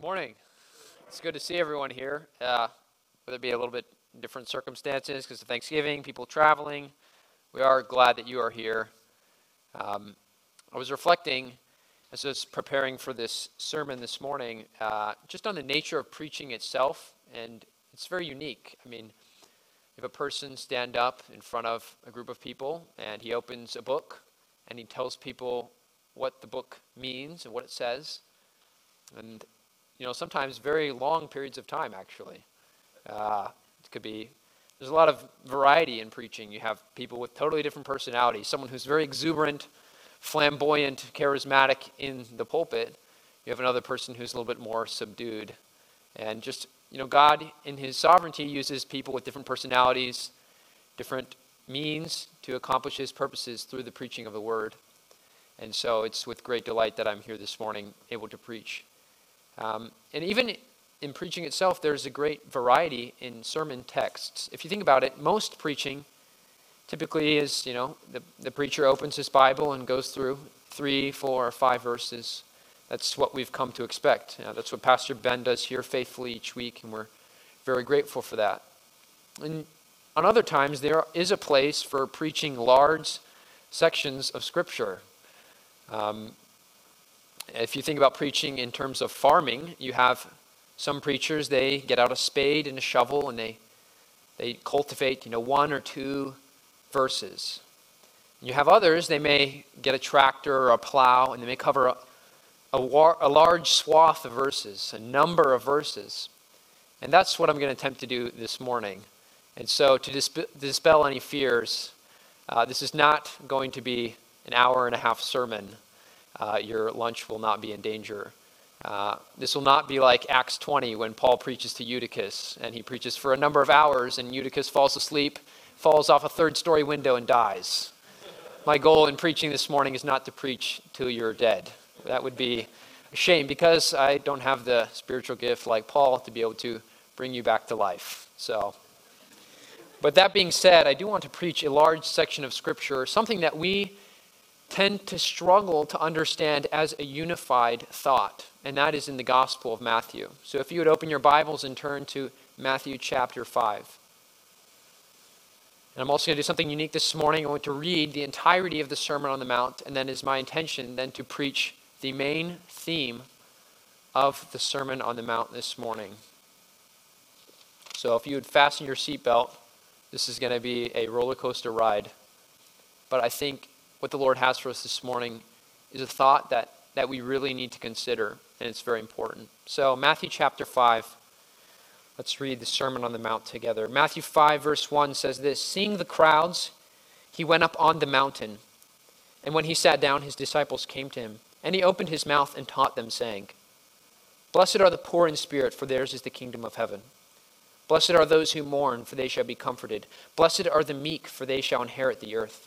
Morning. It's good to see everyone here. Uh, whether it be a little bit different circumstances because of Thanksgiving, people traveling, we are glad that you are here. Um, I was reflecting as I was preparing for this sermon this morning, uh, just on the nature of preaching itself, and it's very unique. I mean, if a person stand up in front of a group of people and he opens a book and he tells people what the book means and what it says, and you know, sometimes very long periods of time, actually. Uh, it could be, there's a lot of variety in preaching. You have people with totally different personalities, someone who's very exuberant, flamboyant, charismatic in the pulpit. You have another person who's a little bit more subdued. And just, you know, God, in His sovereignty, uses people with different personalities, different means to accomplish His purposes through the preaching of the Word. And so it's with great delight that I'm here this morning, able to preach um, and even in preaching itself, there's a great variety in sermon texts. If you think about it, most preaching typically is, you know, the, the preacher opens his Bible and goes through three, four, or five verses. That's what we've come to expect. You know, that's what Pastor Ben does here faithfully each week, and we're very grateful for that. And on other times, there is a place for preaching large sections of Scripture. Um, if you think about preaching in terms of farming, you have some preachers, they get out a spade and a shovel and they, they cultivate, you know, one or two verses. You have others, they may get a tractor or a plow and they may cover a, a, war, a large swath of verses, a number of verses. And that's what I'm going to attempt to do this morning. And so, to disp- dispel any fears, uh, this is not going to be an hour and a half sermon uh, your lunch will not be in danger. Uh, this will not be like Acts 20 when Paul preaches to Eutychus and he preaches for a number of hours and Eutychus falls asleep, falls off a third story window, and dies. My goal in preaching this morning is not to preach till you're dead. That would be a shame because I don't have the spiritual gift like Paul to be able to bring you back to life. So, but that being said, I do want to preach a large section of Scripture, something that we tend to struggle to understand as a unified thought, and that is in the Gospel of Matthew. So if you would open your Bibles and turn to Matthew chapter 5. And I'm also going to do something unique this morning. I want to read the entirety of the Sermon on the Mount, and then is my intention then to preach the main theme of the Sermon on the Mount this morning. So if you would fasten your seatbelt, this is going to be a roller coaster ride. But I think what the Lord has for us this morning is a thought that, that we really need to consider, and it's very important. So, Matthew chapter 5, let's read the Sermon on the Mount together. Matthew 5, verse 1 says this Seeing the crowds, he went up on the mountain. And when he sat down, his disciples came to him. And he opened his mouth and taught them, saying, Blessed are the poor in spirit, for theirs is the kingdom of heaven. Blessed are those who mourn, for they shall be comforted. Blessed are the meek, for they shall inherit the earth.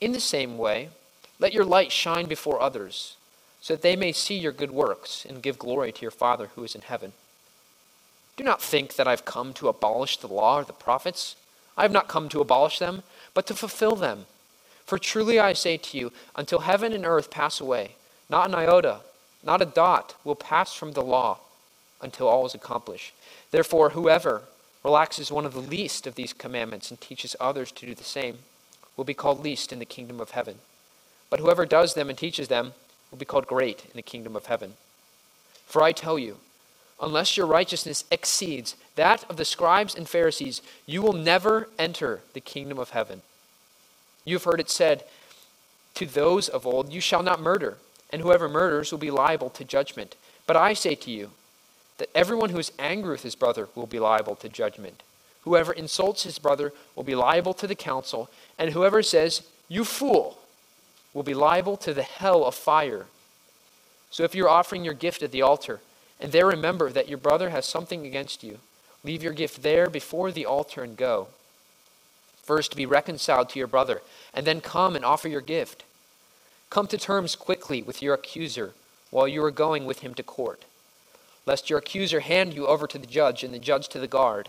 In the same way, let your light shine before others, so that they may see your good works and give glory to your Father who is in heaven. Do not think that I've come to abolish the law or the prophets. I have not come to abolish them, but to fulfill them. For truly I say to you, until heaven and earth pass away, not an iota, not a dot will pass from the law until all is accomplished. Therefore, whoever relaxes one of the least of these commandments and teaches others to do the same, will be called least in the kingdom of heaven. But whoever does them and teaches them will be called great in the kingdom of heaven. For I tell you, unless your righteousness exceeds that of the scribes and Pharisees, you will never enter the kingdom of heaven. You have heard it said to those of old, You shall not murder, and whoever murders will be liable to judgment. But I say to you that everyone who is angry with his brother will be liable to judgment. Whoever insults his brother will be liable to the council, and whoever says, You fool, will be liable to the hell of fire. So if you're offering your gift at the altar, and there remember that your brother has something against you, leave your gift there before the altar and go. First, be reconciled to your brother, and then come and offer your gift. Come to terms quickly with your accuser while you are going with him to court, lest your accuser hand you over to the judge and the judge to the guard,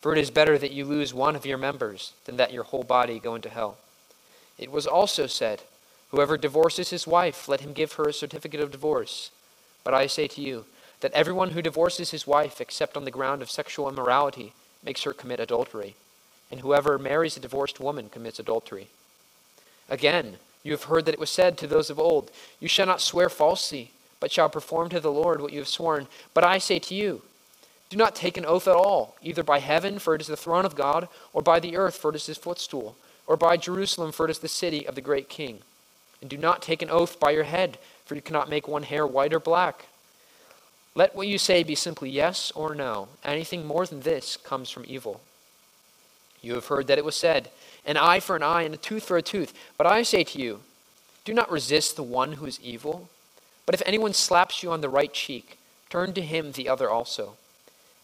For it is better that you lose one of your members than that your whole body go into hell. It was also said, Whoever divorces his wife, let him give her a certificate of divorce. But I say to you that everyone who divorces his wife, except on the ground of sexual immorality, makes her commit adultery. And whoever marries a divorced woman commits adultery. Again, you have heard that it was said to those of old, You shall not swear falsely, but shall perform to the Lord what you have sworn. But I say to you, do not take an oath at all, either by heaven, for it is the throne of God, or by the earth, for it is his footstool, or by Jerusalem, for it is the city of the great king. And do not take an oath by your head, for you cannot make one hair white or black. Let what you say be simply yes or no. Anything more than this comes from evil. You have heard that it was said, An eye for an eye and a tooth for a tooth. But I say to you, do not resist the one who is evil. But if anyone slaps you on the right cheek, turn to him the other also.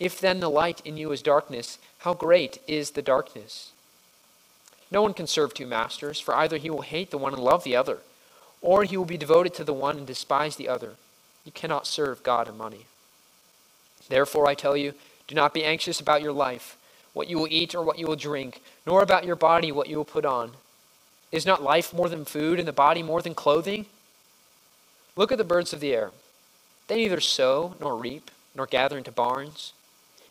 If then the light in you is darkness, how great is the darkness? No one can serve two masters, for either he will hate the one and love the other, or he will be devoted to the one and despise the other. You cannot serve God and money. Therefore, I tell you, do not be anxious about your life, what you will eat or what you will drink, nor about your body, what you will put on. Is not life more than food, and the body more than clothing? Look at the birds of the air. They neither sow, nor reap, nor gather into barns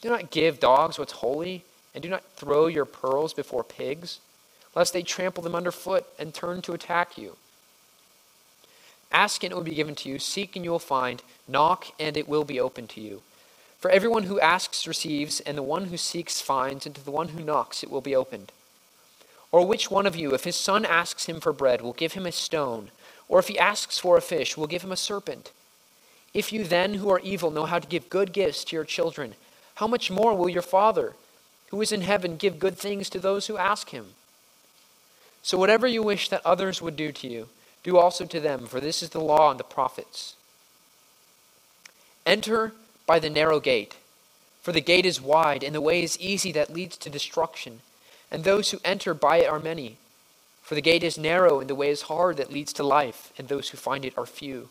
Do not give dogs what's holy, and do not throw your pearls before pigs, lest they trample them underfoot and turn to attack you. Ask and it will be given to you, seek and you will find, knock and it will be opened to you. For everyone who asks receives, and the one who seeks finds, and to the one who knocks it will be opened. Or which one of you, if his son asks him for bread, will give him a stone? Or if he asks for a fish, will give him a serpent? If you then, who are evil, know how to give good gifts to your children, how much more will your Father, who is in heaven, give good things to those who ask him? So, whatever you wish that others would do to you, do also to them, for this is the law and the prophets. Enter by the narrow gate, for the gate is wide, and the way is easy that leads to destruction, and those who enter by it are many. For the gate is narrow, and the way is hard that leads to life, and those who find it are few.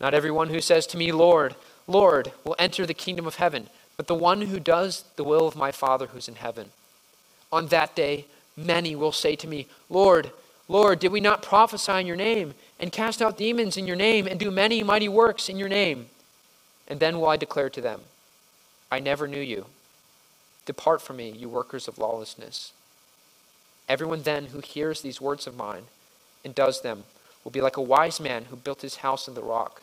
Not everyone who says to me, Lord, Lord, will enter the kingdom of heaven, but the one who does the will of my Father who's in heaven. On that day, many will say to me, Lord, Lord, did we not prophesy in your name, and cast out demons in your name, and do many mighty works in your name? And then will I declare to them, I never knew you. Depart from me, you workers of lawlessness. Everyone then who hears these words of mine and does them will be like a wise man who built his house on the rock.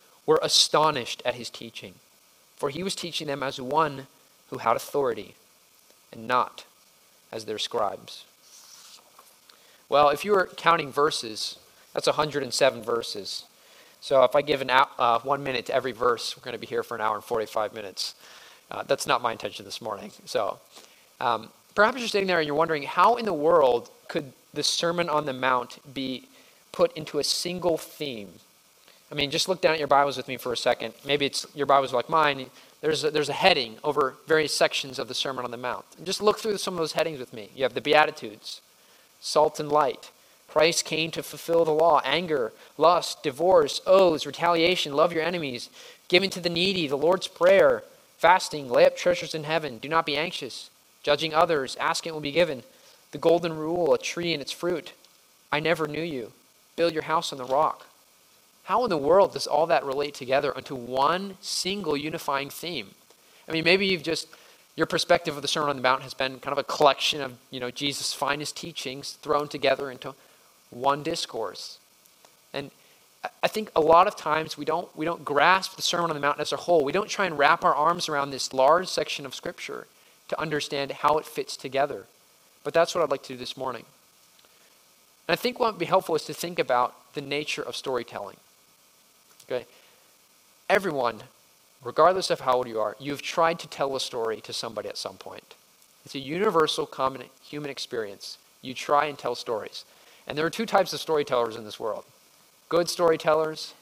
were astonished at his teaching, for he was teaching them as one who had authority and not as their scribes. Well, if you were counting verses, that's 107 verses. So if I give an uh, one minute to every verse, we're going to be here for an hour and 45 minutes. Uh, that's not my intention this morning. So um, perhaps you're sitting there and you're wondering how in the world could the Sermon on the Mount be put into a single theme? I mean, just look down at your Bibles with me for a second. Maybe it's your Bibles like mine. There's a, there's a heading over various sections of the Sermon on the Mount. And just look through some of those headings with me. You have the Beatitudes, salt and light. Christ came to fulfill the law anger, lust, divorce, oaths, retaliation, love your enemies, giving to the needy, the Lord's Prayer, fasting, lay up treasures in heaven, do not be anxious, judging others, asking will be given, the golden rule, a tree and its fruit. I never knew you. Build your house on the rock. How in the world does all that relate together into one single unifying theme? I mean, maybe you've just your perspective of the Sermon on the Mount has been kind of a collection of you know Jesus' finest teachings thrown together into one discourse. And I think a lot of times we don't we don't grasp the Sermon on the Mount as a whole. We don't try and wrap our arms around this large section of Scripture to understand how it fits together. But that's what I'd like to do this morning. And I think what would be helpful is to think about the nature of storytelling. Okay? Everyone, regardless of how old you are, you've tried to tell a story to somebody at some point. It's a universal common human experience. You try and tell stories. And there are two types of storytellers in this world good storytellers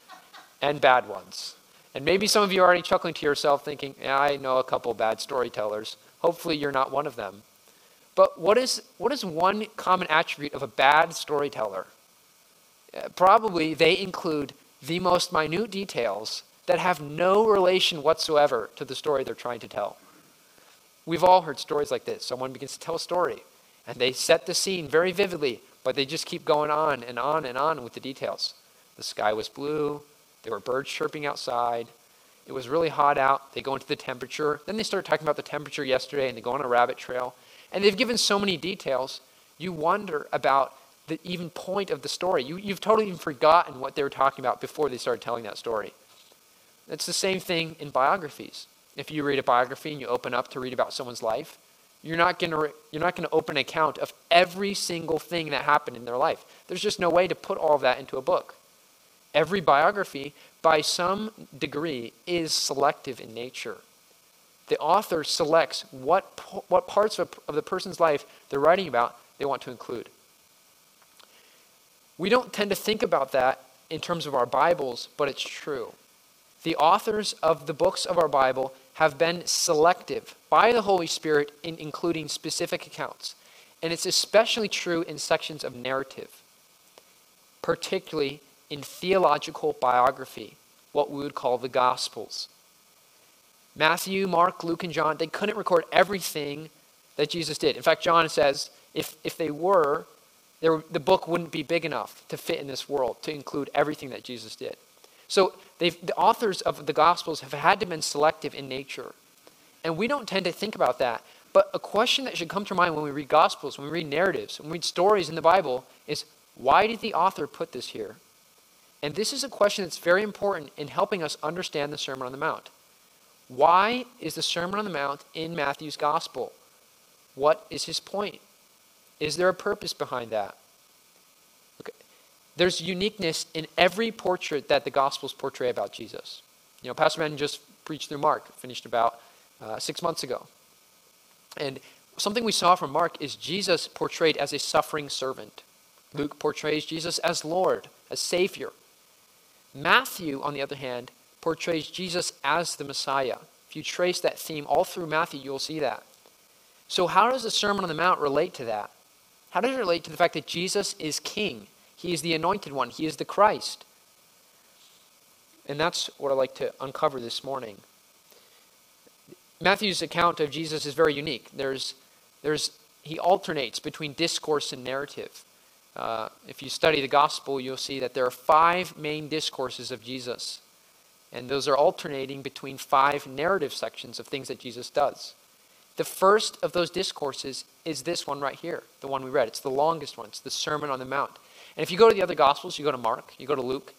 and bad ones. And maybe some of you are already chuckling to yourself, thinking, yeah, I know a couple bad storytellers. Hopefully, you're not one of them. But what is, what is one common attribute of a bad storyteller? Uh, probably they include the most minute details that have no relation whatsoever to the story they're trying to tell. We've all heard stories like this. Someone begins to tell a story, and they set the scene very vividly, but they just keep going on and on and on with the details. The sky was blue, there were birds chirping outside, it was really hot out. They go into the temperature. Then they start talking about the temperature yesterday, and they go on a rabbit trail. And they've given so many details, you wonder about the even point of the story. You, you've totally even forgotten what they were talking about before they started telling that story. It's the same thing in biographies. If you read a biography and you open up to read about someone's life, you're not going to you're not going to open an account of every single thing that happened in their life. There's just no way to put all of that into a book. Every biography, by some degree, is selective in nature. The author selects what, what parts of, of the person's life they're writing about they want to include. We don't tend to think about that in terms of our Bibles, but it's true. The authors of the books of our Bible have been selective by the Holy Spirit in including specific accounts. And it's especially true in sections of narrative, particularly in theological biography, what we would call the Gospels. Matthew, Mark, Luke, and John, they couldn't record everything that Jesus did. In fact, John says if, if they were, there, the book wouldn't be big enough to fit in this world to include everything that Jesus did. So the authors of the Gospels have had to been selective in nature. And we don't tend to think about that. But a question that should come to mind when we read Gospels, when we read narratives, when we read stories in the Bible is why did the author put this here? And this is a question that's very important in helping us understand the Sermon on the Mount. Why is the Sermon on the Mount in Matthew's Gospel? What is his point? Is there a purpose behind that? Okay. There's uniqueness in every portrait that the Gospels portray about Jesus. You know, Pastor Mann just preached through Mark, finished about uh, six months ago. And something we saw from Mark is Jesus portrayed as a suffering servant. Luke portrays Jesus as Lord, as Savior. Matthew, on the other hand, portrays Jesus as the Messiah. If you trace that theme all through Matthew, you'll see that. So, how does the Sermon on the Mount relate to that? How does it relate to the fact that Jesus is king? He is the anointed one, he is the Christ. And that's what I'd like to uncover this morning. Matthew's account of Jesus is very unique. There's, there's, he alternates between discourse and narrative. Uh, if you study the gospel, you'll see that there are five main discourses of Jesus. And those are alternating between five narrative sections of things that Jesus does. The first of those discourses is this one right here, the one we read. It's the longest one, it's the Sermon on the Mount. And if you go to the other Gospels, you go to Mark, you go to Luke,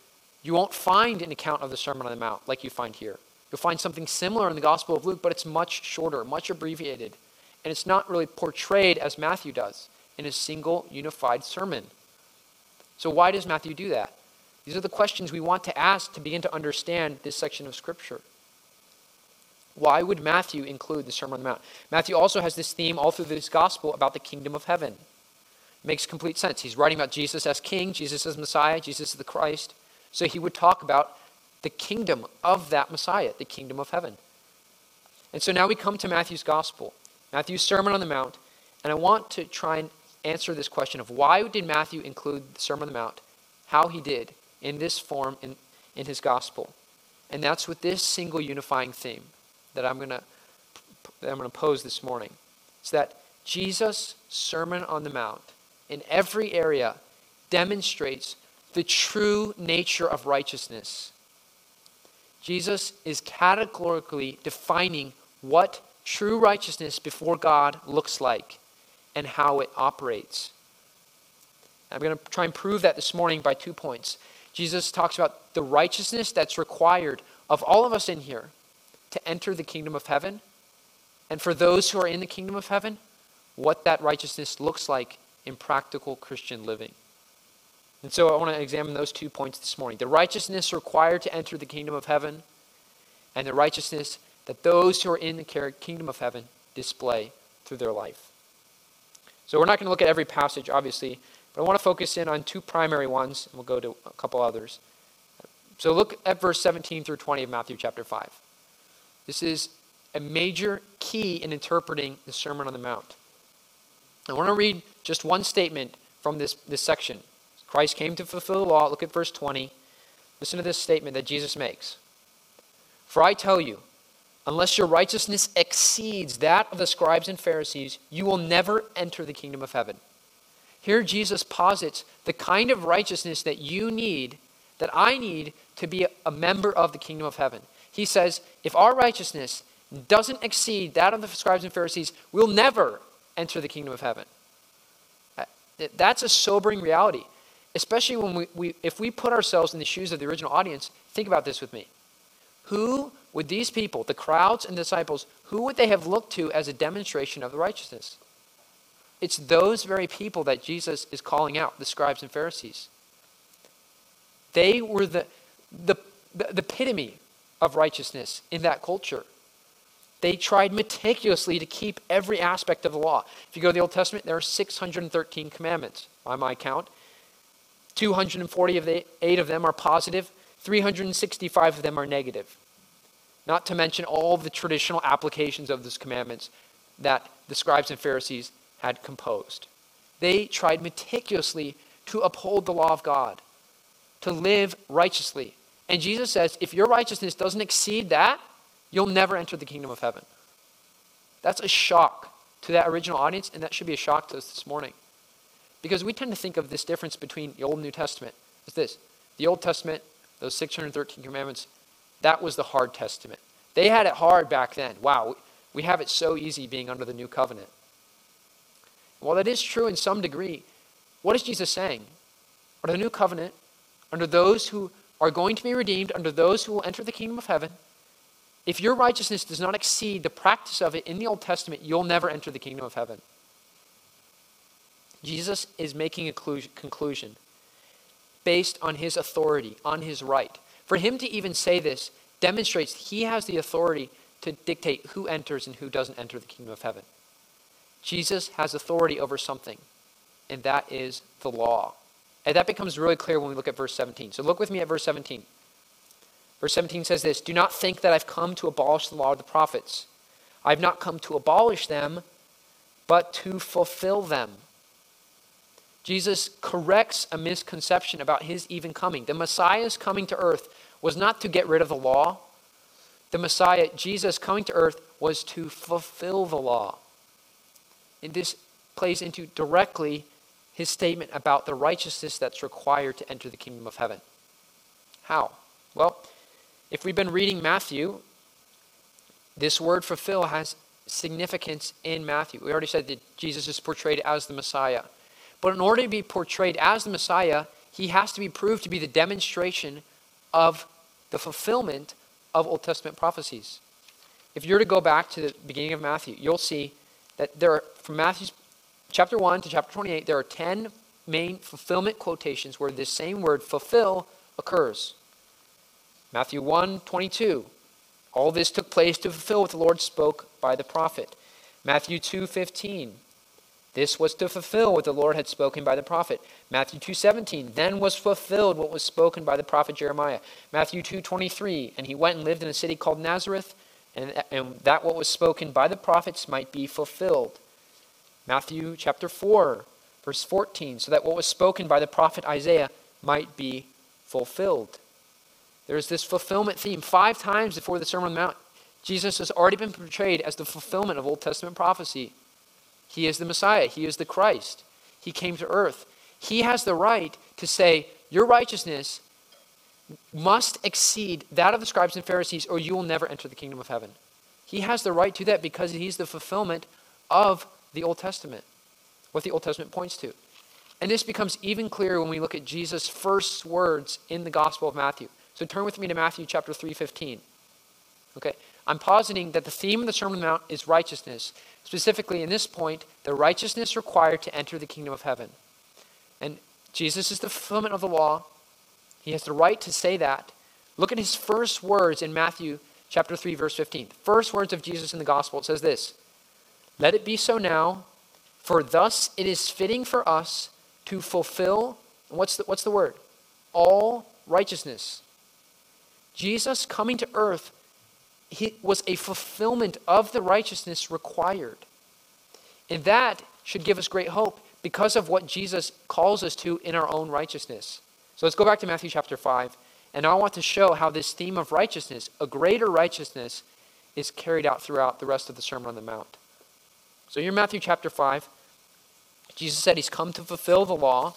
you won't find an account of the Sermon on the Mount like you find here. You'll find something similar in the Gospel of Luke, but it's much shorter, much abbreviated. And it's not really portrayed as Matthew does in a single unified sermon. So, why does Matthew do that? These are the questions we want to ask to begin to understand this section of Scripture. Why would Matthew include the Sermon on the Mount? Matthew also has this theme all through this gospel about the kingdom of heaven. It makes complete sense. He's writing about Jesus as king, Jesus as Messiah, Jesus as the Christ. So he would talk about the kingdom of that Messiah, the kingdom of heaven. And so now we come to Matthew's gospel, Matthew's Sermon on the Mount, and I want to try and answer this question of why did Matthew include the Sermon on the Mount, how he did in this form in, in his gospel. And that's with this single unifying theme that I'm going to that I'm going to pose this morning. It's that Jesus' Sermon on the Mount in every area demonstrates the true nature of righteousness. Jesus is categorically defining what true righteousness before God looks like and how it operates. I'm going to try and prove that this morning by two points. Jesus talks about the righteousness that's required of all of us in here to enter the kingdom of heaven. And for those who are in the kingdom of heaven, what that righteousness looks like in practical Christian living. And so I want to examine those two points this morning the righteousness required to enter the kingdom of heaven, and the righteousness that those who are in the kingdom of heaven display through their life. So we're not going to look at every passage, obviously, but I want to focus in on two primary ones, and we'll go to a couple others. So look at verse 17 through 20 of Matthew chapter 5. This is a major key in interpreting the Sermon on the Mount. I want to read just one statement from this, this section. Christ came to fulfill the law. Look at verse 20. Listen to this statement that Jesus makes. For I tell you, unless your righteousness exceeds that of the scribes and Pharisees, you will never enter the kingdom of heaven. Here, Jesus posits the kind of righteousness that you need, that I need to be a member of the kingdom of heaven. He says, if our righteousness doesn't exceed that of the scribes and Pharisees, we'll never enter the kingdom of heaven. Uh, that's a sobering reality, especially when we, we, if we put ourselves in the shoes of the original audience. Think about this with me. Who would these people, the crowds and disciples, who would they have looked to as a demonstration of the righteousness? It's those very people that Jesus is calling out, the scribes and Pharisees. They were the, the, the, the epitome of righteousness in that culture. They tried meticulously to keep every aspect of the law. If you go to the Old Testament, there are 613 commandments by my count. 240 of the eight of them are positive, 365 of them are negative. Not to mention all the traditional applications of those commandments that the scribes and Pharisees had composed. They tried meticulously to uphold the law of God, to live righteously. And Jesus says, if your righteousness doesn't exceed that, you'll never enter the kingdom of heaven. That's a shock to that original audience, and that should be a shock to us this morning. Because we tend to think of this difference between the Old and New Testament as this the Old Testament, those 613 commandments, that was the hard testament. They had it hard back then. Wow, we have it so easy being under the new covenant. While that is true in some degree, what is Jesus saying? Under the new covenant, under those who are going to be redeemed, under those who will enter the kingdom of heaven, if your righteousness does not exceed the practice of it in the Old Testament, you'll never enter the kingdom of heaven. Jesus is making a conclusion based on his authority, on his right. For him to even say this demonstrates he has the authority to dictate who enters and who doesn't enter the kingdom of heaven. Jesus has authority over something, and that is the law. And that becomes really clear when we look at verse 17. So look with me at verse 17. Verse 17 says this Do not think that I've come to abolish the law of the prophets. I've not come to abolish them, but to fulfill them. Jesus corrects a misconception about his even coming. The Messiah's coming to earth was not to get rid of the law. The Messiah, Jesus coming to earth, was to fulfill the law. And this plays into directly his statement about the righteousness that's required to enter the kingdom of heaven. How? Well, if we've been reading Matthew, this word fulfill has significance in Matthew. We already said that Jesus is portrayed as the Messiah. But in order to be portrayed as the Messiah, he has to be proved to be the demonstration of the fulfillment of Old Testament prophecies. If you're to go back to the beginning of Matthew, you'll see that there are, from Matthew chapter 1 to chapter 28, there are 10 main fulfillment quotations where this same word fulfill occurs. Matthew 1 22. All this took place to fulfill what the Lord spoke by the prophet. Matthew 2 15. This was to fulfill what the Lord had spoken by the prophet. Matthew 2:17 Then was fulfilled what was spoken by the prophet Jeremiah. Matthew 2:23 And he went and lived in a city called Nazareth and, and that what was spoken by the prophets might be fulfilled. Matthew chapter 4 verse 14 so that what was spoken by the prophet Isaiah might be fulfilled. There's this fulfillment theme five times before the Sermon on the Mount. Jesus has already been portrayed as the fulfillment of Old Testament prophecy. He is the Messiah, He is the Christ. He came to earth. He has the right to say, Your righteousness must exceed that of the scribes and Pharisees, or you will never enter the kingdom of heaven. He has the right to that because He's the fulfillment of the Old Testament, what the Old Testament points to. And this becomes even clearer when we look at Jesus' first words in the Gospel of Matthew. So turn with me to Matthew chapter 3:15. Okay? I'm positing that the theme of the Sermon on the Mount is righteousness. Specifically, in this point, the righteousness required to enter the kingdom of heaven. And Jesus is the fulfillment of the law. He has the right to say that. Look at his first words in Matthew chapter 3, verse 15. First words of Jesus in the gospel. It says this Let it be so now, for thus it is fitting for us to fulfill, what's the, what's the word? All righteousness. Jesus coming to earth he was a fulfillment of the righteousness required. And that should give us great hope because of what Jesus calls us to in our own righteousness. So let's go back to Matthew chapter 5. And I want to show how this theme of righteousness, a greater righteousness, is carried out throughout the rest of the Sermon on the Mount. So here in Matthew chapter 5, Jesus said he's come to fulfill the law.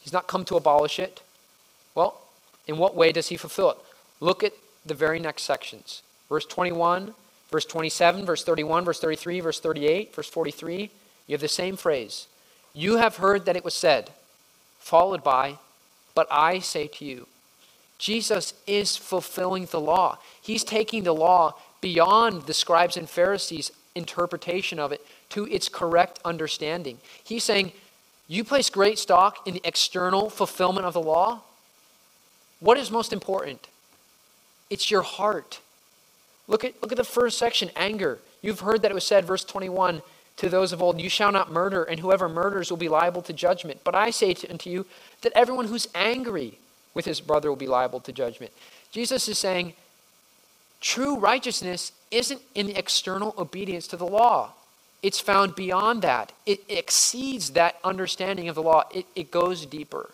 He's not come to abolish it. Well, in what way does he fulfill it? Look at the very next sections. Verse 21, verse 27, verse 31, verse 33, verse 38, verse 43, you have the same phrase. You have heard that it was said, followed by, but I say to you. Jesus is fulfilling the law. He's taking the law beyond the scribes and Pharisees' interpretation of it to its correct understanding. He's saying, You place great stock in the external fulfillment of the law. What is most important? It's your heart. Look at, look at the first section anger. You've heard that it was said, verse 21, to those of old, You shall not murder, and whoever murders will be liable to judgment. But I say to, unto you that everyone who's angry with his brother will be liable to judgment. Jesus is saying, True righteousness isn't in the external obedience to the law. It's found beyond that. It exceeds that understanding of the law. It, it goes deeper.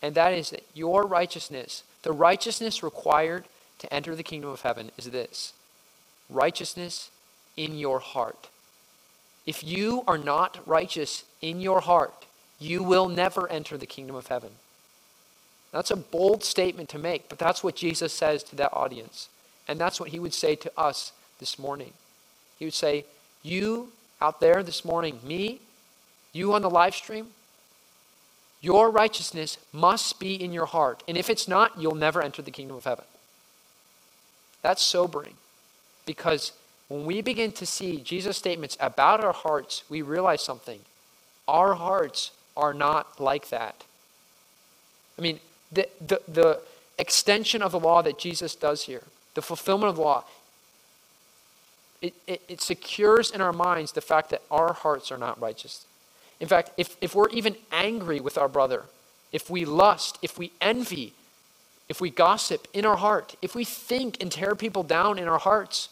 And that is that your righteousness, the righteousness required to enter the kingdom of heaven is this righteousness in your heart. If you are not righteous in your heart, you will never enter the kingdom of heaven. That's a bold statement to make, but that's what Jesus says to that audience. And that's what he would say to us this morning. He would say, You out there this morning, me, you on the live stream, your righteousness must be in your heart. And if it's not, you'll never enter the kingdom of heaven. That's sobering because when we begin to see Jesus' statements about our hearts, we realize something. Our hearts are not like that. I mean, the, the, the extension of the law that Jesus does here, the fulfillment of the law, it, it, it, secures in our minds the fact that our hearts are not righteous. In fact, if, if we're even angry with our brother, if we lust, if we envy, if we gossip in our heart, if we think and tear people down in our hearts,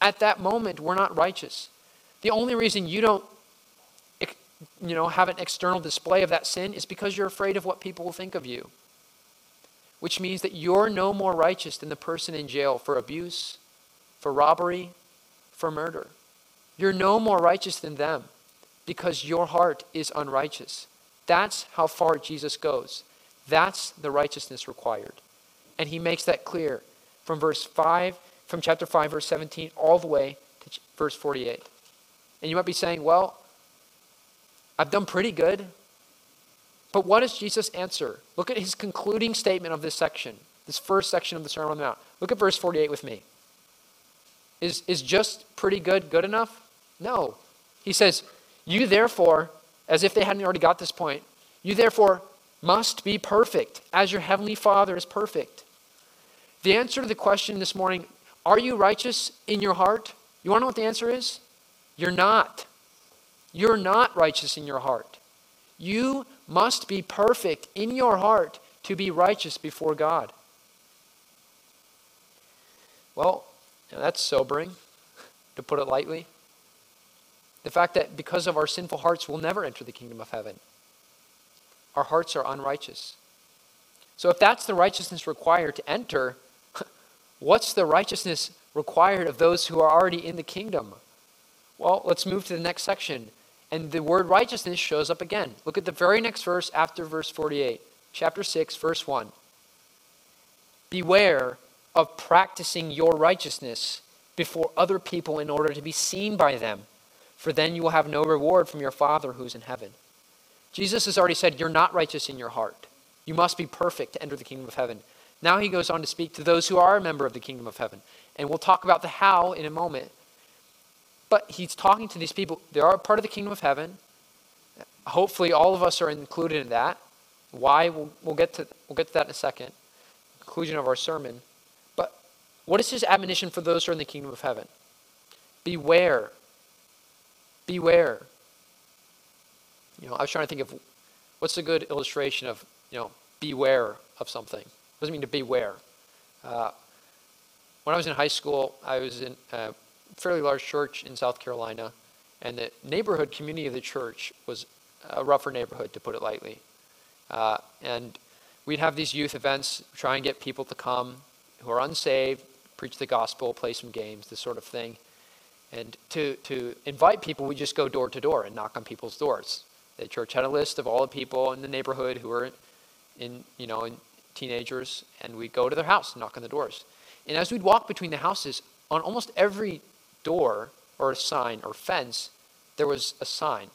at that moment we're not righteous. The only reason you don't you know have an external display of that sin is because you're afraid of what people will think of you. Which means that you're no more righteous than the person in jail for abuse, for robbery, for murder. You're no more righteous than them because your heart is unrighteous. That's how far Jesus goes. That's the righteousness required. And he makes that clear from verse 5, from chapter 5, verse 17, all the way to verse 48. And you might be saying, well, I've done pretty good. But what does Jesus answer? Look at his concluding statement of this section, this first section of the Sermon on the Mount. Look at verse 48 with me. Is, is just pretty good good enough? No. He says, You therefore, as if they hadn't already got this point, You therefore must be perfect, as your heavenly Father is perfect. The answer to the question this morning are you righteous in your heart? You want to know what the answer is? You're not. You're not righteous in your heart. You must be perfect in your heart to be righteous before God. Well, that's sobering, to put it lightly. The fact that because of our sinful hearts, we'll never enter the kingdom of heaven. Our hearts are unrighteous. So, if that's the righteousness required to enter, what's the righteousness required of those who are already in the kingdom? Well, let's move to the next section. And the word righteousness shows up again. Look at the very next verse after verse 48, chapter 6, verse 1. Beware of practicing your righteousness before other people in order to be seen by them, for then you will have no reward from your Father who's in heaven. Jesus has already said, You're not righteous in your heart. You must be perfect to enter the kingdom of heaven. Now he goes on to speak to those who are a member of the kingdom of heaven. And we'll talk about the how in a moment. But he's talking to these people. They are part of the kingdom of heaven. Hopefully, all of us are included in that. Why? We'll, we'll, get, to, we'll get to that in a second. Conclusion of our sermon. But what is his admonition for those who are in the kingdom of heaven? Beware. Beware. You know, I was trying to think of what's a good illustration of, you know, beware of something. What does it mean to beware? Uh, when I was in high school, I was in a fairly large church in South Carolina, and the neighborhood community of the church was a rougher neighborhood, to put it lightly. Uh, and we'd have these youth events, try and get people to come who are unsaved, preach the gospel, play some games, this sort of thing. And to, to invite people, we just go door to door and knock on people's doors. The church had a list of all the people in the neighborhood who were in, you know, in teenagers, and we'd go to their house and knock on the doors. And as we'd walk between the houses, on almost every door or a sign or fence, there was a sign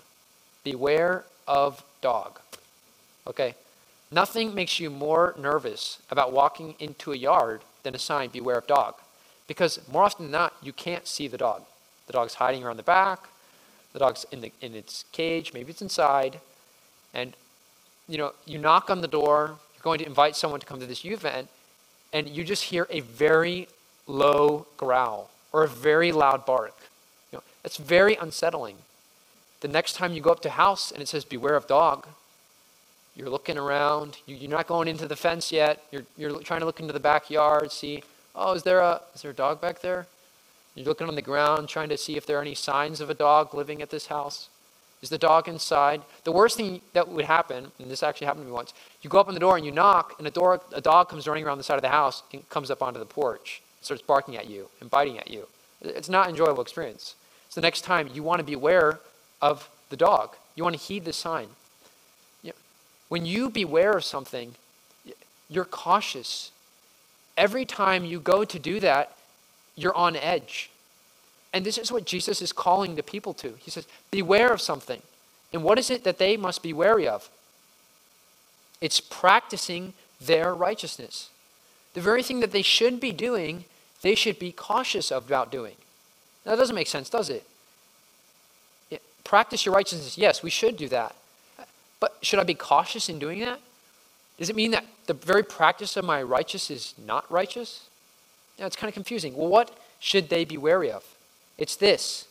Beware of dog. Okay? Nothing makes you more nervous about walking into a yard than a sign, Beware of dog. Because more often than not, you can't see the dog. The dog's hiding around the back, the dog's in, the, in its cage, maybe it's inside, and you know, you knock on the door, you're going to invite someone to come to this event, and you just hear a very low growl or a very loud bark. You know, that's very unsettling. The next time you go up to house and it says, Beware of dog, you're looking around, you're not going into the fence yet, you're, you're trying to look into the backyard, see, oh, is there a, is there a dog back there? You're looking on the ground, trying to see if there are any signs of a dog living at this house. Is the dog inside? The worst thing that would happen, and this actually happened to me once, you go up on the door and you knock, and a, door, a dog comes running around the side of the house and comes up onto the porch, starts barking at you and biting at you. It's not an enjoyable experience. So next time you want to be aware of the dog. You want to heed the sign. when you beware of something, you're cautious. Every time you go to do that, you're on edge. And this is what Jesus is calling the people to. He says, Beware of something. And what is it that they must be wary of? It's practicing their righteousness. The very thing that they should be doing, they should be cautious about doing. That doesn't make sense, does it? it? Practice your righteousness. Yes, we should do that. But should I be cautious in doing that? Does it mean that the very practice of my righteous is not righteous? Now, it's kind of confusing. Well, what should they be wary of? It's this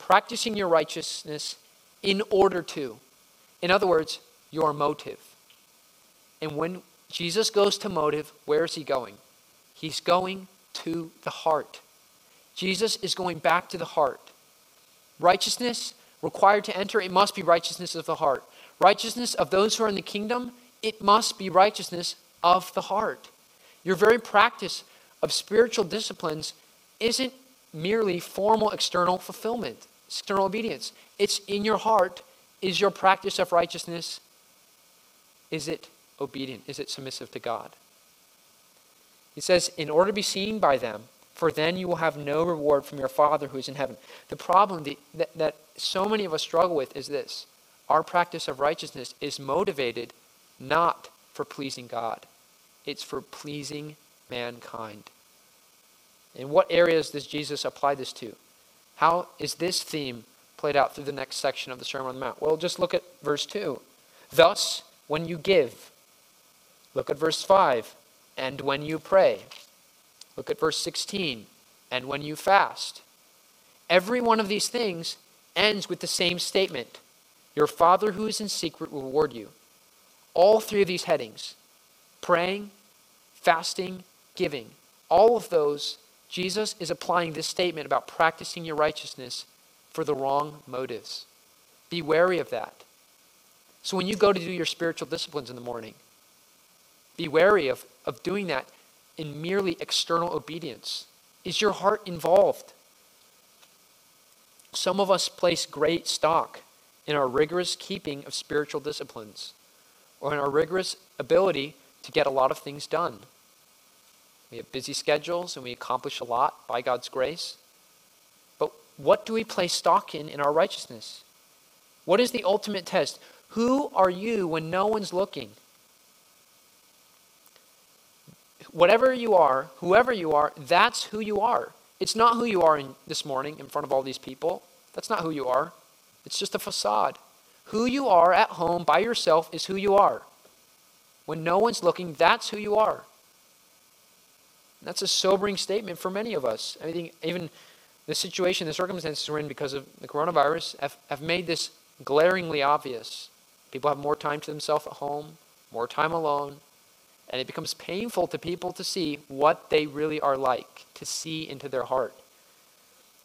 practicing your righteousness in order to. In other words, your motive. And when Jesus goes to motive, where is he going? He's going to the heart. Jesus is going back to the heart. Righteousness required to enter, it must be righteousness of the heart. Righteousness of those who are in the kingdom, it must be righteousness of the heart. Your very practice of spiritual disciplines isn't merely formal external fulfillment, external obedience. It's in your heart. Is your practice of righteousness, is it obedient? Is it submissive to God? He says, in order to be seen by them, for then you will have no reward from your Father who is in heaven. The problem that, that so many of us struggle with is this our practice of righteousness is motivated not for pleasing God, it's for pleasing mankind. In what areas does Jesus apply this to? How is this theme played out through the next section of the Sermon on the Mount? Well, just look at verse 2. Thus, when you give, look at verse 5, and when you pray, look at verse 16, and when you fast. Every one of these things ends with the same statement Your Father who is in secret will reward you. All three of these headings praying, fasting, giving all of those, Jesus is applying this statement about practicing your righteousness for the wrong motives. Be wary of that. So when you go to do your spiritual disciplines in the morning, be wary of, of doing that in merely external obedience. Is your heart involved? Some of us place great stock in our rigorous keeping of spiritual disciplines or in our rigorous ability to get a lot of things done. We have busy schedules and we accomplish a lot by God's grace. But what do we place stock in in our righteousness? What is the ultimate test? Who are you when no one's looking? Whatever you are, whoever you are, that's who you are. It's not who you are in, this morning in front of all these people. That's not who you are. It's just a facade. Who you are at home by yourself is who you are. When no one's looking, that's who you are. And that's a sobering statement for many of us. I think even the situation, the circumstances we're in because of the coronavirus have, have made this glaringly obvious. People have more time to themselves at home, more time alone, and it becomes painful to people to see what they really are like, to see into their heart.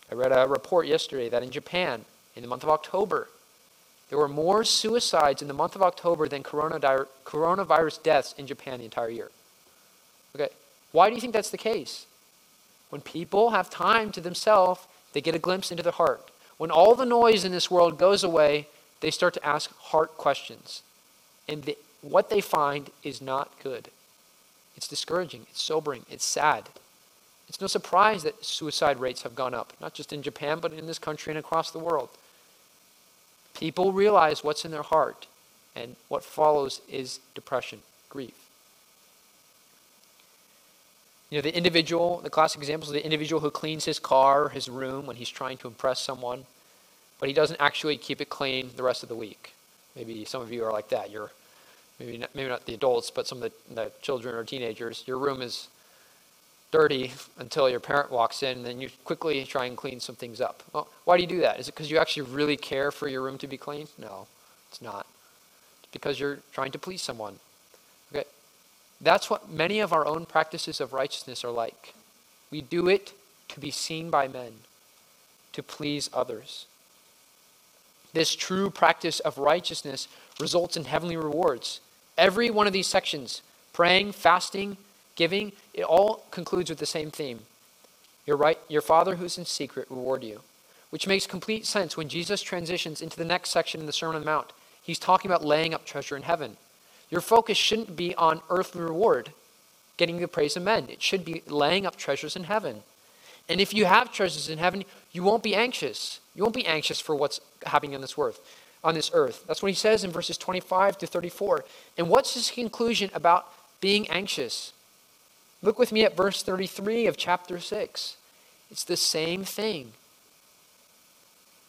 I read a report yesterday that in Japan, in the month of October, there were more suicides in the month of October than coronavirus deaths in Japan the entire year. Okay, why do you think that's the case? When people have time to themselves, they get a glimpse into their heart. When all the noise in this world goes away, they start to ask heart questions. And the, what they find is not good. It's discouraging, it's sobering, it's sad. It's no surprise that suicide rates have gone up, not just in Japan, but in this country and across the world. People realize what's in their heart, and what follows is depression, grief. You know, the individual, the classic example is the individual who cleans his car, his room when he's trying to impress someone, but he doesn't actually keep it clean the rest of the week. Maybe some of you are like that. You're maybe not, maybe not the adults, but some of the, the children or teenagers. Your room is dirty until your parent walks in, and then you quickly try and clean some things up. Well, why do you do that? Is it because you actually really care for your room to be clean? No, it's not. It's because you're trying to please someone. Okay, that's what many of our own practices of righteousness are like. We do it to be seen by men, to please others. This true practice of righteousness results in heavenly rewards. Every one of these sections praying, fasting, giving it all concludes with the same theme. Your, right, your Father who's in secret reward you. Which makes complete sense when Jesus transitions into the next section in the Sermon on the Mount. He's talking about laying up treasure in heaven. Your focus shouldn't be on earthly reward, getting the praise of men. It should be laying up treasures in heaven. And if you have treasures in heaven, you won't be anxious. You won't be anxious for what's happening on this earth. On this earth. That's what he says in verses 25 to 34. And what's his conclusion about being anxious? Look with me at verse 33 of chapter 6. It's the same thing.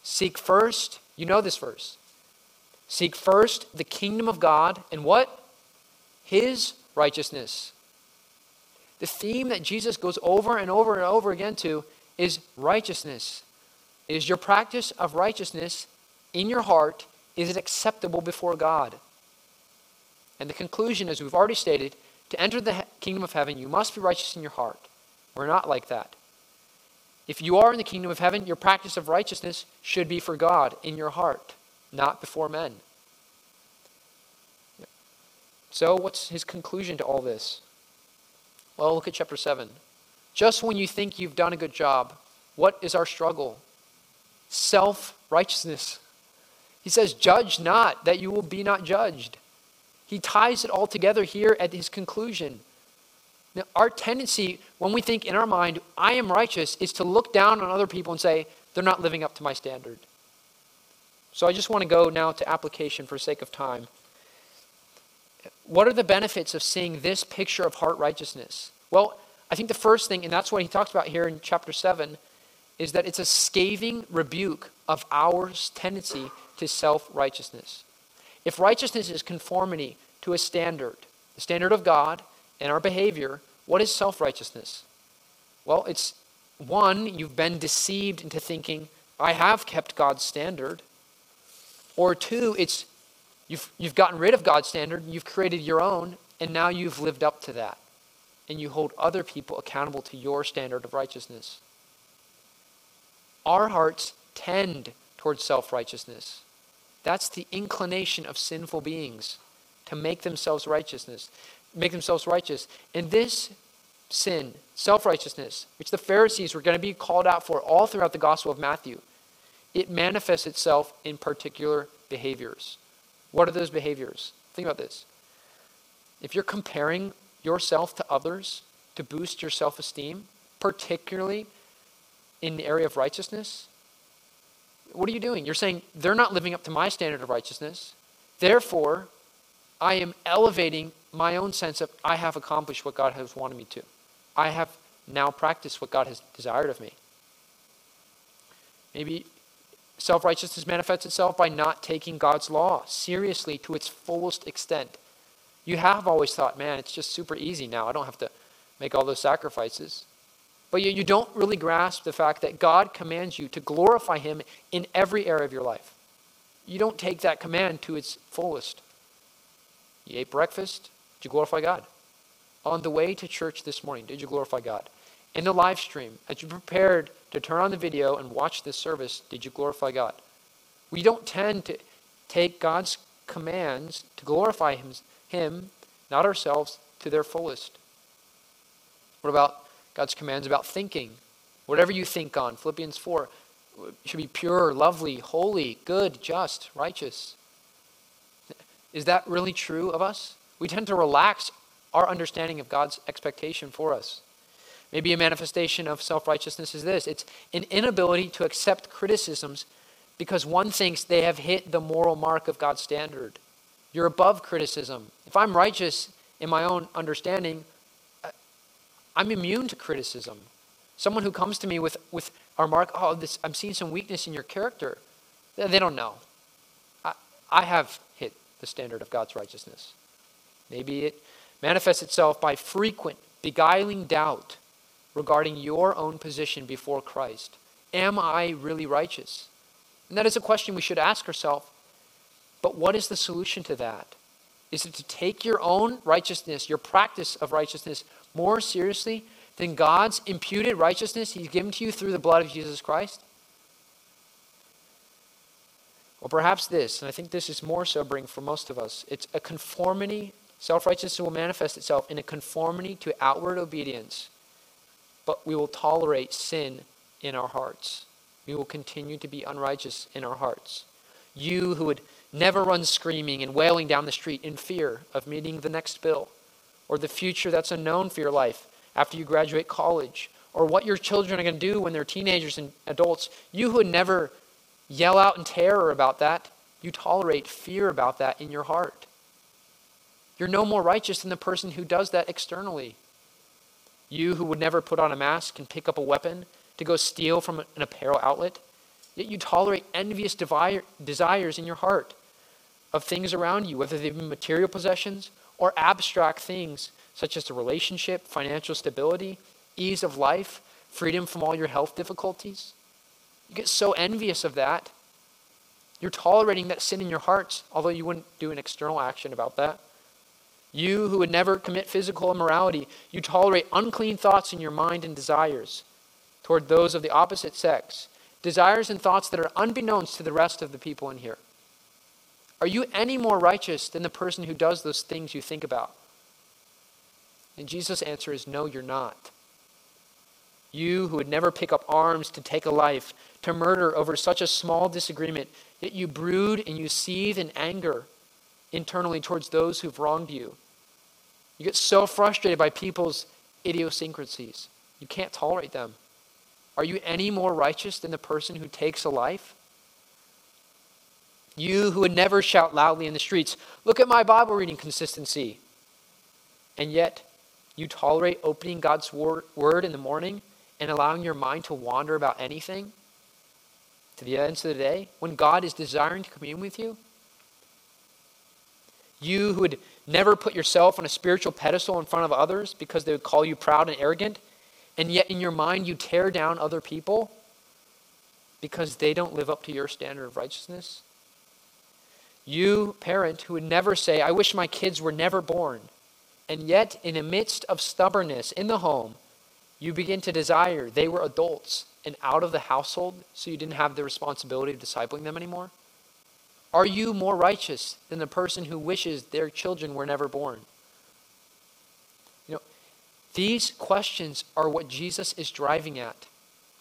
Seek first, you know this verse. Seek first the kingdom of God and what? His righteousness. The theme that Jesus goes over and over and over again to is righteousness. Is your practice of righteousness in your heart, is it acceptable before God? And the conclusion, as we've already stated, to enter the kingdom of heaven, you must be righteous in your heart. We're not like that. If you are in the kingdom of heaven, your practice of righteousness should be for God in your heart, not before men. So, what's his conclusion to all this? Well, look at chapter 7. Just when you think you've done a good job, what is our struggle? Self righteousness. He says, Judge not, that you will be not judged. He ties it all together here at his conclusion. Now, our tendency, when we think in our mind, I am righteous, is to look down on other people and say, they're not living up to my standard. So I just want to go now to application for sake of time. What are the benefits of seeing this picture of heart righteousness? Well, I think the first thing, and that's what he talks about here in chapter 7, is that it's a scathing rebuke of our tendency to self righteousness. If righteousness is conformity to a standard, the standard of God and our behavior, what is self righteousness? Well, it's one, you've been deceived into thinking, I have kept God's standard. Or two, it's you've, you've gotten rid of God's standard, you've created your own, and now you've lived up to that. And you hold other people accountable to your standard of righteousness. Our hearts tend towards self righteousness. That's the inclination of sinful beings to make themselves righteousness, make themselves righteous. And this sin, self righteousness, which the Pharisees were going to be called out for all throughout the Gospel of Matthew, it manifests itself in particular behaviors. What are those behaviors? Think about this. If you're comparing yourself to others to boost your self esteem, particularly in the area of righteousness, what are you doing? You're saying they're not living up to my standard of righteousness. Therefore, I am elevating my own sense of I have accomplished what God has wanted me to. I have now practiced what God has desired of me. Maybe self righteousness manifests itself by not taking God's law seriously to its fullest extent. You have always thought, man, it's just super easy now. I don't have to make all those sacrifices. But you, you don't really grasp the fact that God commands you to glorify Him in every area of your life. You don't take that command to its fullest. You ate breakfast, did you glorify God? On the way to church this morning, did you glorify God? In the live stream, as you prepared to turn on the video and watch this service, did you glorify God? We don't tend to take God's commands to glorify Him, him not ourselves, to their fullest. What about God's commands about thinking. Whatever you think on, Philippians 4, should be pure, lovely, holy, good, just, righteous. Is that really true of us? We tend to relax our understanding of God's expectation for us. Maybe a manifestation of self righteousness is this it's an inability to accept criticisms because one thinks they have hit the moral mark of God's standard. You're above criticism. If I'm righteous in my own understanding, I'm immune to criticism. Someone who comes to me with, with our mark, oh, this, I'm seeing some weakness in your character, they don't know. I, I have hit the standard of God's righteousness. Maybe it manifests itself by frequent, beguiling doubt regarding your own position before Christ. Am I really righteous? And that is a question we should ask ourselves. But what is the solution to that? Is it to take your own righteousness, your practice of righteousness, more seriously than God's imputed righteousness He's given to you through the blood of Jesus Christ? Or perhaps this, and I think this is more sobering for most of us it's a conformity. Self righteousness will manifest itself in a conformity to outward obedience, but we will tolerate sin in our hearts. We will continue to be unrighteous in our hearts. You who would never run screaming and wailing down the street in fear of meeting the next bill or the future that's unknown for your life after you graduate college, or what your children are going to do when they're teenagers and adults. You who would never yell out in terror about that, you tolerate fear about that in your heart. You're no more righteous than the person who does that externally. You who would never put on a mask and pick up a weapon to go steal from an apparel outlet, yet you tolerate envious desires in your heart of things around you, whether they be material possessions or abstract things such as a relationship, financial stability, ease of life, freedom from all your health difficulties. You get so envious of that. You're tolerating that sin in your hearts, although you wouldn't do an external action about that. You who would never commit physical immorality, you tolerate unclean thoughts in your mind and desires toward those of the opposite sex, desires and thoughts that are unbeknownst to the rest of the people in here. Are you any more righteous than the person who does those things you think about? And Jesus' answer is no, you're not. You who would never pick up arms to take a life, to murder over such a small disagreement, yet you brood and you seethe in anger internally towards those who've wronged you. You get so frustrated by people's idiosyncrasies. You can't tolerate them. Are you any more righteous than the person who takes a life? You who would never shout loudly in the streets, Look at my Bible reading consistency. And yet, you tolerate opening God's word in the morning and allowing your mind to wander about anything to the ends of the day when God is desiring to commune with you? You who would never put yourself on a spiritual pedestal in front of others because they would call you proud and arrogant, and yet in your mind you tear down other people because they don't live up to your standard of righteousness. You, parent, who would never say, I wish my kids were never born, and yet in the midst of stubbornness in the home, you begin to desire they were adults and out of the household so you didn't have the responsibility of discipling them anymore? Are you more righteous than the person who wishes their children were never born? You know, these questions are what Jesus is driving at.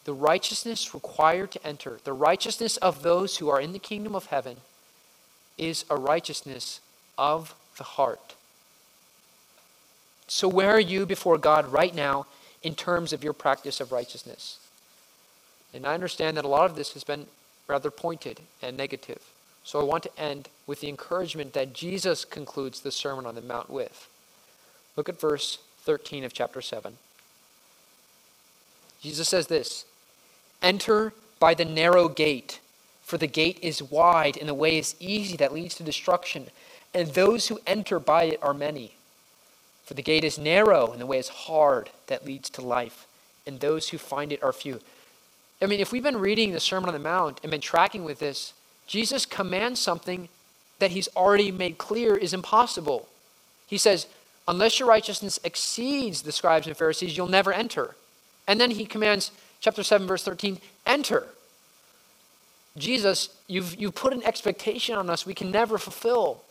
The righteousness required to enter, the righteousness of those who are in the kingdom of heaven, is a righteousness of the heart. So, where are you before God right now in terms of your practice of righteousness? And I understand that a lot of this has been rather pointed and negative. So I want to end with the encouragement that Jesus concludes the Sermon on the Mount with. Look at verse 13 of chapter 7. Jesus says this Enter by the narrow gate, for the gate is wide and the way is easy that leads to destruction, and those who enter by it are many. For the gate is narrow and the way is hard that leads to life, and those who find it are few. I mean, if we've been reading the Sermon on the Mount and been tracking with this, Jesus commands something that he's already made clear is impossible. He says, Unless your righteousness exceeds the scribes and Pharisees, you'll never enter. And then he commands, chapter 7, verse 13, enter. Jesus, you've, you've put an expectation on us we can never fulfill.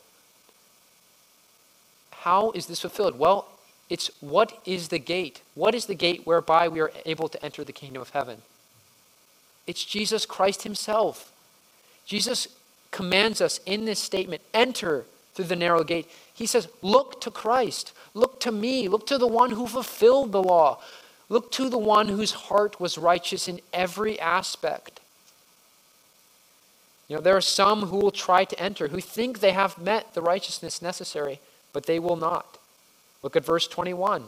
How is this fulfilled? Well, it's what is the gate? What is the gate whereby we are able to enter the kingdom of heaven? It's Jesus Christ Himself. Jesus commands us in this statement enter through the narrow gate. He says, Look to Christ. Look to me. Look to the one who fulfilled the law. Look to the one whose heart was righteous in every aspect. You know, there are some who will try to enter, who think they have met the righteousness necessary, but they will not. Look at verse 21.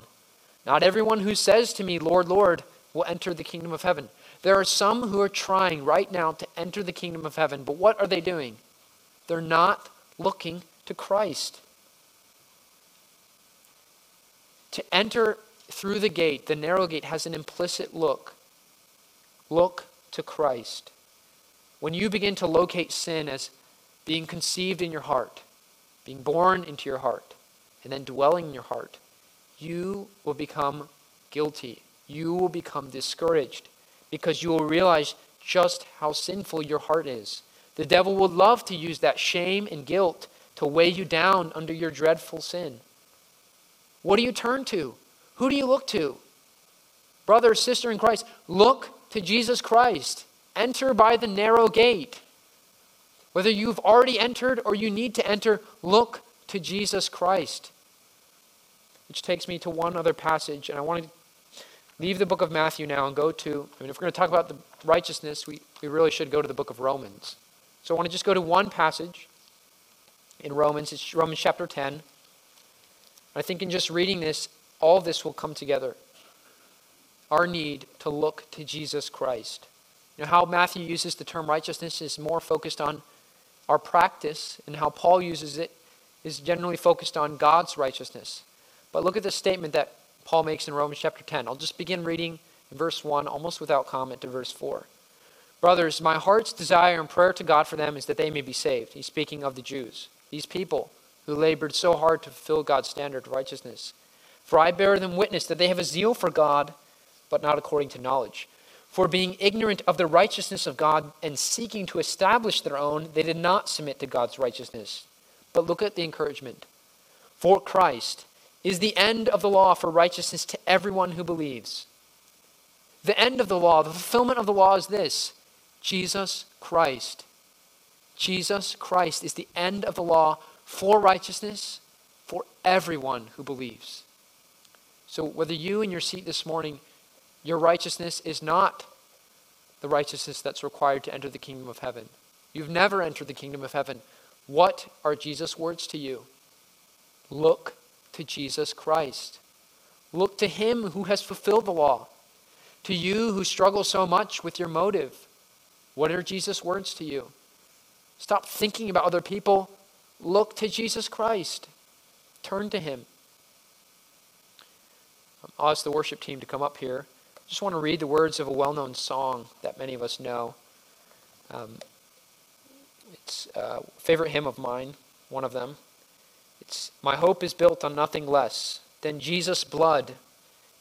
Not everyone who says to me, Lord, Lord, will enter the kingdom of heaven, there are some who are trying right now to enter the kingdom of heaven, but what are they doing? They're not looking to Christ. To enter through the gate, the narrow gate has an implicit look. Look to Christ. When you begin to locate sin as being conceived in your heart, being born into your heart, and then dwelling in your heart, you will become guilty. You will become discouraged because you will realize just how sinful your heart is. The devil would love to use that shame and guilt to weigh you down under your dreadful sin. What do you turn to? Who do you look to? Brother, sister in Christ, look to Jesus Christ. Enter by the narrow gate. Whether you've already entered or you need to enter, look to Jesus Christ. Which takes me to one other passage, and I want to leave the book of Matthew now and go to, I mean, if we're going to talk about the righteousness, we, we really should go to the book of Romans. So I want to just go to one passage in Romans. It's Romans chapter 10. I think in just reading this, all this will come together. Our need to look to Jesus Christ. Know, how Matthew uses the term righteousness is more focused on our practice, and how Paul uses it is generally focused on God's righteousness. But look at the statement that Paul makes in Romans chapter 10. I'll just begin reading in verse 1, almost without comment, to verse 4. Brothers, my heart's desire and prayer to God for them is that they may be saved. He's speaking of the Jews, these people who labored so hard to fulfill God's standard of righteousness. For I bear them witness that they have a zeal for God, but not according to knowledge. For being ignorant of the righteousness of God and seeking to establish their own, they did not submit to God's righteousness. But look at the encouragement. For Christ, is the end of the law for righteousness to everyone who believes. The end of the law, the fulfillment of the law is this Jesus Christ. Jesus Christ is the end of the law for righteousness for everyone who believes. So, whether you in your seat this morning, your righteousness is not the righteousness that's required to enter the kingdom of heaven, you've never entered the kingdom of heaven. What are Jesus' words to you? Look to Jesus Christ. Look to Him who has fulfilled the law. To you who struggle so much with your motive, what are Jesus' words to you? Stop thinking about other people. Look to Jesus Christ. Turn to him. I'll ask the worship team to come up here. Just want to read the words of a well known song that many of us know. Um, it's a favorite hymn of mine, one of them. It's My hope is built on nothing less than Jesus' blood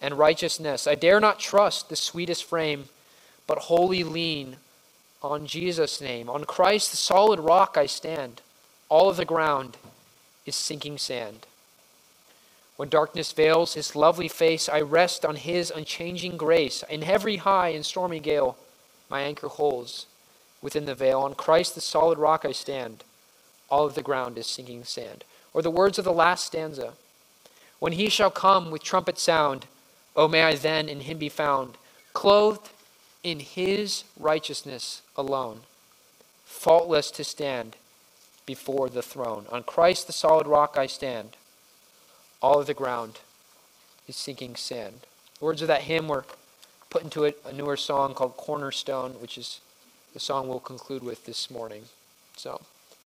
and righteousness. I dare not trust the sweetest frame, but wholly lean on Jesus' name. On Christ, the solid rock, I stand. All of the ground is sinking sand. When darkness veils his lovely face, I rest on his unchanging grace. In every high and stormy gale, my anchor holds within the veil. On Christ, the solid rock, I stand. All of the ground is sinking sand. Or the words of the last stanza When he shall come with trumpet sound, O may I then in him be found, clothed in his righteousness alone, faultless to stand before the throne. On Christ, the solid rock, I stand. All of the ground is sinking sand. The words of that hymn were put into it a newer song called Cornerstone, which is the song we'll conclude with this morning. So.